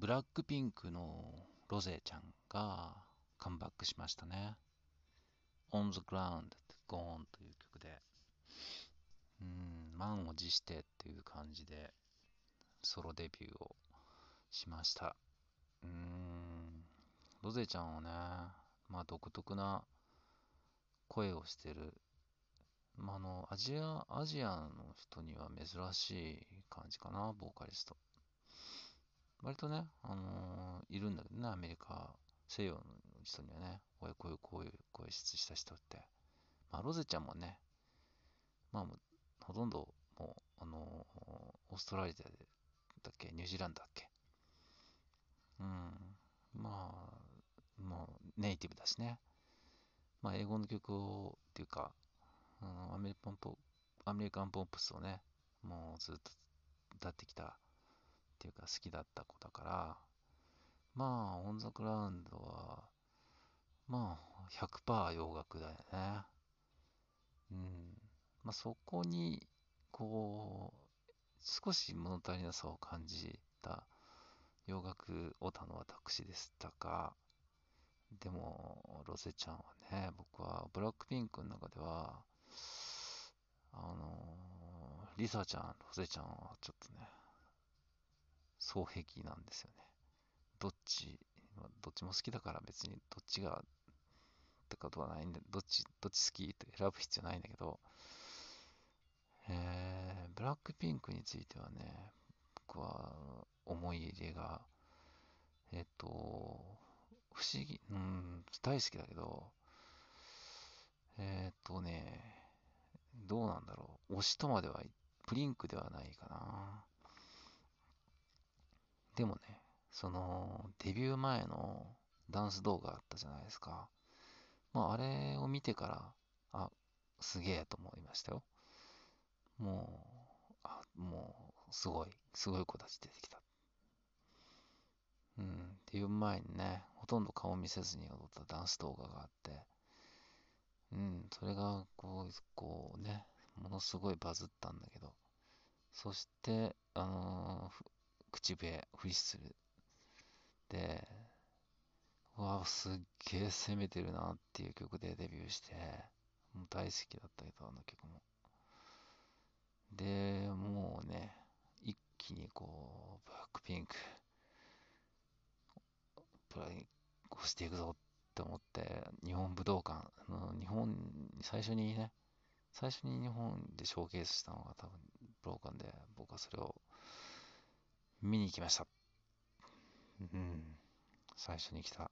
ブラックピンクのロゼちゃんがカムバックしましたね。On the Ground Gone という曲で、うん、満を持してっていう感じでソロデビューをしました。うん、ロゼちゃんはね、まあ独特な声をしてる、まあ、あの、アジア、アジアの人には珍しい感じかな、ボーカリスト。割とね、あのー、いるんだけどね、アメリカ、西洋の人にはね、こういう、こういう、こういう声質した人って。まあ、ロゼちゃんもね、まあ、ほとんど、もう、あのー、オーストラリアだっけ、ニュージーランドだっけ？うん、まあ、もう、ネイティブだしね。まあ、英語の曲を、っていうか、うん、アメリカンポアメリカンポップスをね、もうずっと歌ってきたっていうか好きだった子だから、まあ、オンザクラウンドは、まあ、100%洋楽だよね。うん。まあ、そこに、こう、少し物足りなさを感じた洋楽オタの私でしたが、でも、ロゼちゃんはね、僕はブラックピンクの中では、あのー、リサちゃん、ロゼちゃんはちょっとね、双璧なんですよね。どっち、どっちも好きだから別にどっちがってことはないんで、どっち、どっち好きって選ぶ必要ないんだけど、えー、ブラックピンクについてはね、僕は思い入れが、えっ、と、不思議、うん、大好きだけど、えっ、とね、どうなんだろう。推しとまでは、プリンクではないかな。でもね、その、デビュー前のダンス動画あったじゃないですか。まあ、あれを見てから、あ、すげえと思いましたよ。もう、あ、もう、すごい、すごい子たち出てきた。うん、っていう前にね、ほとんど顔見せずに踊ったダンス動画があって、うん、それが、こう、こうね、ものすごいバズったんだけど、そして、あのー、口笛、フリッスル。で、うわ、すっげえ攻めてるなっていう曲でデビューして、もう大好きだったけど、あの曲も。で、もうね、一気にこう、ブラックピンク、プライ押していくぞって思って、日本武道館、の日本、最初にね、最初に日本でショーケースしたのが多分武道館で、僕はそれを見に行きました。うん。最初に来た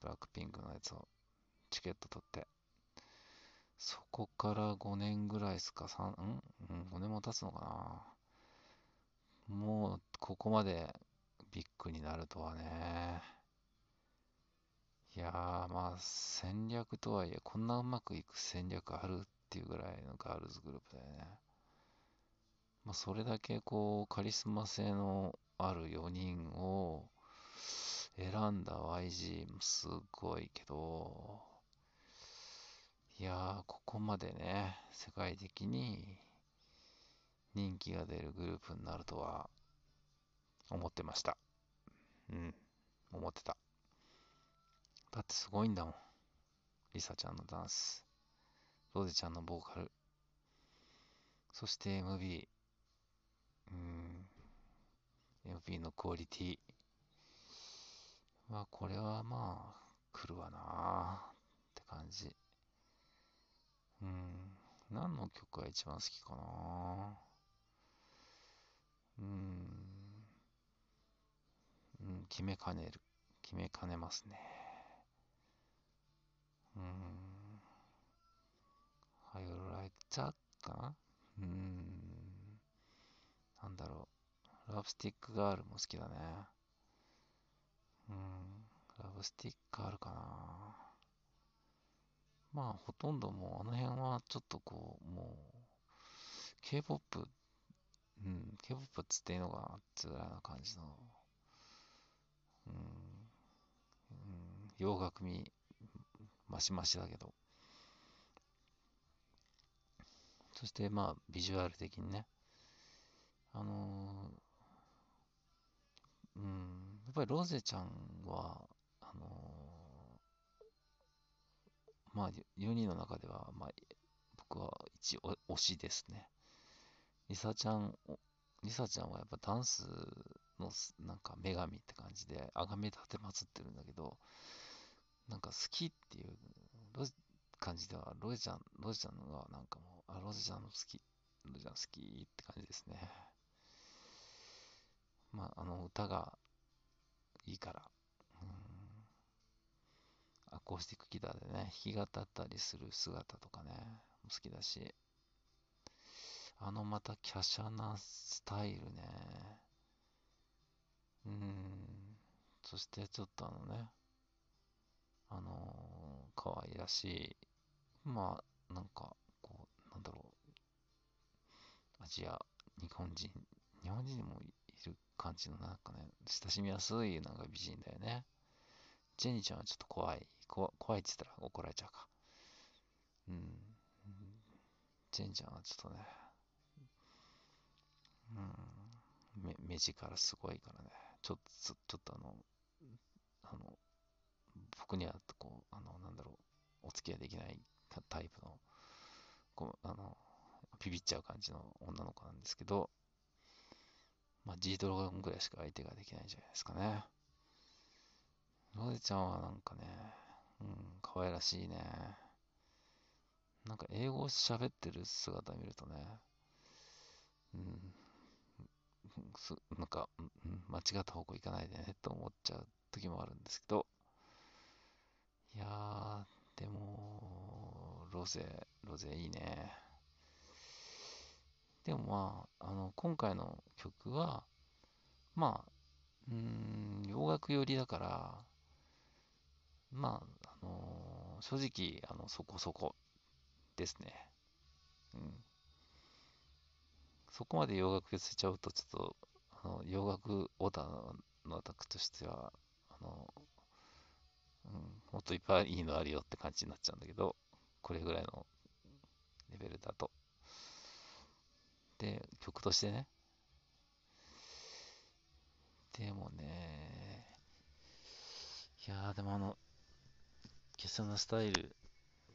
ブラックピンクのやつをチケット取って。そこから5年ぐらいですか、3、ん？うん、5年も経つのかな？もう、ここまでビッグになるとはね。いやー、まあ、戦略とはいえ、こんなうまくいく戦略あるっていうぐらいのガールズグループだよね。まあ、それだけこう、カリスマ性のある4人を選んだ YG もすごいけど、いやー、ここまでね、世界的に人気が出るグループになるとは思ってました。うん、思ってた。だってすごいんだもん。リサちゃんのダンス、ロゼちゃんのボーカル、そして MV、うん、MV のクオリティ。まあ、これはまあ、来るわなって感じ。うん。何の曲が一番好きかなうん。うん、決めかねる。決めかねますね。うん。How you like that? かなうん。だろう。ラブスティックガールも好きだね。うん。ラブスティックガールかな。まあ、ほとんどもう、あの辺はちょっとこう、もう、K-POP、うん、K-POP っつっていいのかなっていうぐらいな感じの、うん、うん、洋楽味、マシマシだけど。そしてまあ、ビジュアル的にね、あのうん、やっぱりロゼちゃんは、あのー、まあ、4人の中では、まあ、僕は一推しですね。リサちゃん、リサちゃんはやっぱダンスのなんか女神って感じで、あがめ立てまつってるんだけど、なんか好きっていう感じでは、ロゼちゃん、ロゼちゃんのがなんかもう、あ、ロゼちゃんの好き、ロゼちゃん好きって感じですね。まあ、あの歌がいいから、うん、アコースティックギターでね、弾き語ったりする姿とかね、好きだし、あのまた華奢なスタイルね、うん、そしてちょっとあのね、あのー、可愛らしい、まあ、なんか、こう、なんだろう、アジア、日本人、日本人にもい。る感じのなんかね、親しみやすいなんか美人だよね。ジェニーちゃんはちょっと怖い。こ怖いって言ったら怒られちゃうか。うん。ジェニーちゃんはちょっとね、うん、目目力すごいからね。ちょっと、ちょっとあの、あの、僕にはこう、あの、なんだろう、お付き合いできないタイプの、こう、あの、ビビっちゃう感じの女の子なんですけど、まあ、G ドラゴンぐらいしか相手ができないんじゃないですかね。ロゼちゃんはなんかね、うん、可愛らしいね。なんか英語を喋ってる姿見るとね、うん、すなんか、うん、間違った方向行かないでねと思っちゃう時もあるんですけど、いやー、でも、ロゼ、ロゼいいね。でもまあ、あの、今回の曲は、まあ、うん、洋楽寄りだから、まあ、あのー、正直、あの、そこそこですね。うん。そこまで洋楽寄せちゃうと、ちょっと、あの、洋楽オーダーのアタックとしては、あの、うん、もっといっぱいいいのあるよって感じになっちゃうんだけど、これぐらいのレベルだと。で、曲としてね。でもね、いや、でもあの、華奢なスタイル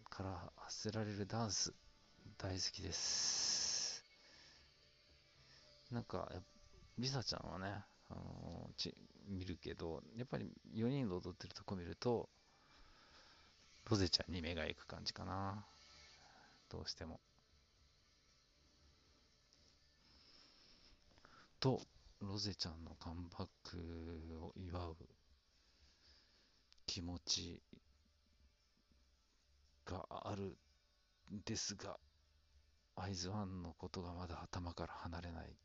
から発せられるダンス、大好きです。なんか、リサちゃんはね、あのち見るけど、やっぱり4人で踊ってるとこ見ると、ロゼちゃんに目が行く感じかな。どうしても。と、ロゼちゃんのカムバックを祝う気持ちがあるんですが、アイズワンのことがまだ頭から離れない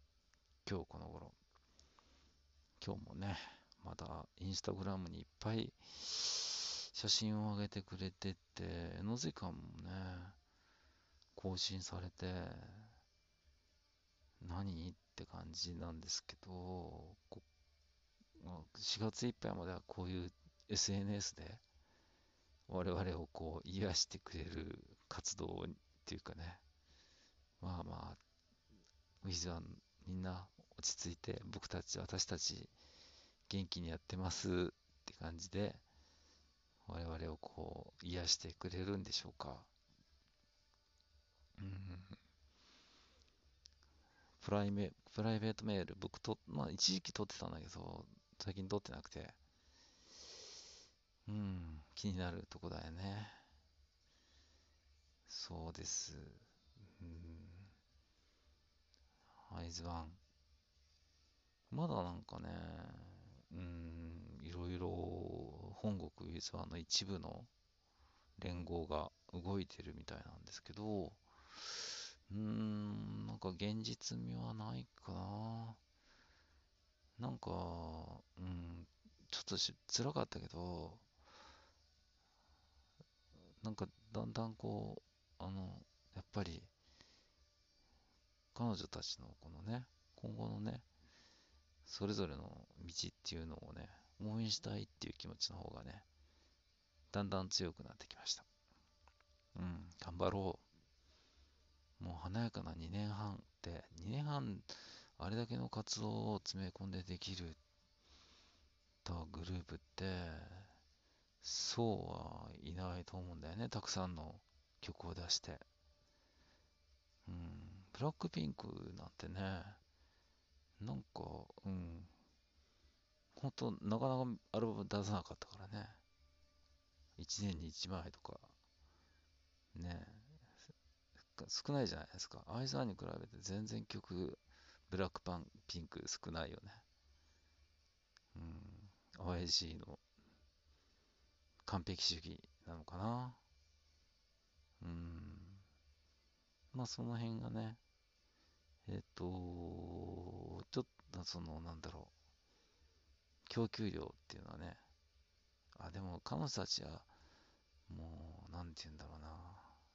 今日この頃。今日もね、まだインスタグラムにいっぱい写真を上げてくれてて、絵の時間もね、更新されて、何？って感じなんですけど、4月いっぱいまではこういう SNS で我々をこう癒してくれる活動っていうかね、まあまあ、ウィズはみんな落ち着いて僕たち、私たち元気にやってますって感じで我々をこう癒してくれるんでしょうか。うんプライメプライベートメール、僕と、まあ一時期取ってたんだけど、最近取ってなくて、うん、気になるとこだよね。そうです。うん、アイズワン。まだなんかね、うん、いろいろ本国ウィズワンの一部の連合が動いてるみたいなんですけど、うん、なんか現実味はないかな。なんか、うん、ちょっとし辛かったけど、なんかだんだんこう、あの、やっぱり、彼女たちのこのね、今後のね、それぞれの道っていうのをね、応援したいっていう気持ちの方がね、だんだん強くなってきました。うん、頑張ろう。もう華やかな2年半って、2年半、あれだけの活動を詰め込んでできる。たグループって、そうはいないと思うんだよね。たくさんの曲を出して。うん。ブラックピンクなんてね、なんか、うん。ほんと、なかなかアルバム出さなかったからね。1年に1枚とか、ね少ないじゃないですか。アイザーに比べて全然曲、ブラックパン、ピンク少ないよね。うん。OIG の完璧主義なのかな。うん。まあその辺がね、えっと、ちょっとその、なんだろう、供給量っていうのはね、あ、でも彼女たちは、もう、なんて言うんだろうな、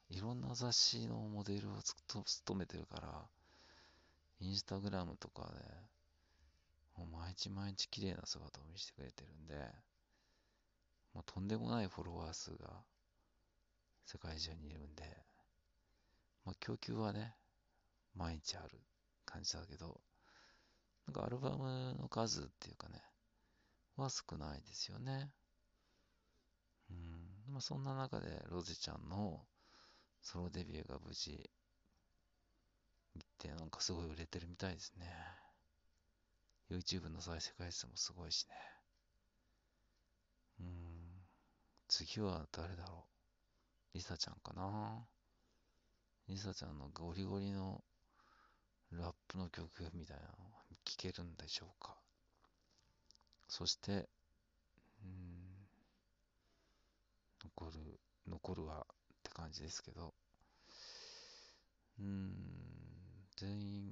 いろんな雑誌のモデルを務めてるから、インスタグラムとかで、もう毎日毎日綺麗な姿を見せてくれてるんで、もうとんでもないフォロワー数が世界中にいるんで、まあ、供給はね、毎日ある感じだけど、なんかアルバムの数っていうかね、は少ないですよね。うん。まあ、そんな中でロゼちゃんのソロデビューが無事行ってなんかすごい売れてるみたいですね。YouTube の再生回数もすごいしね。うん。次は誰だろう。リサちゃんかな。リサちゃんのゴリゴリのラップの曲みたいなの聴けるんでしょうか。そして、うん、残る、残るは感じですけど、うん、全員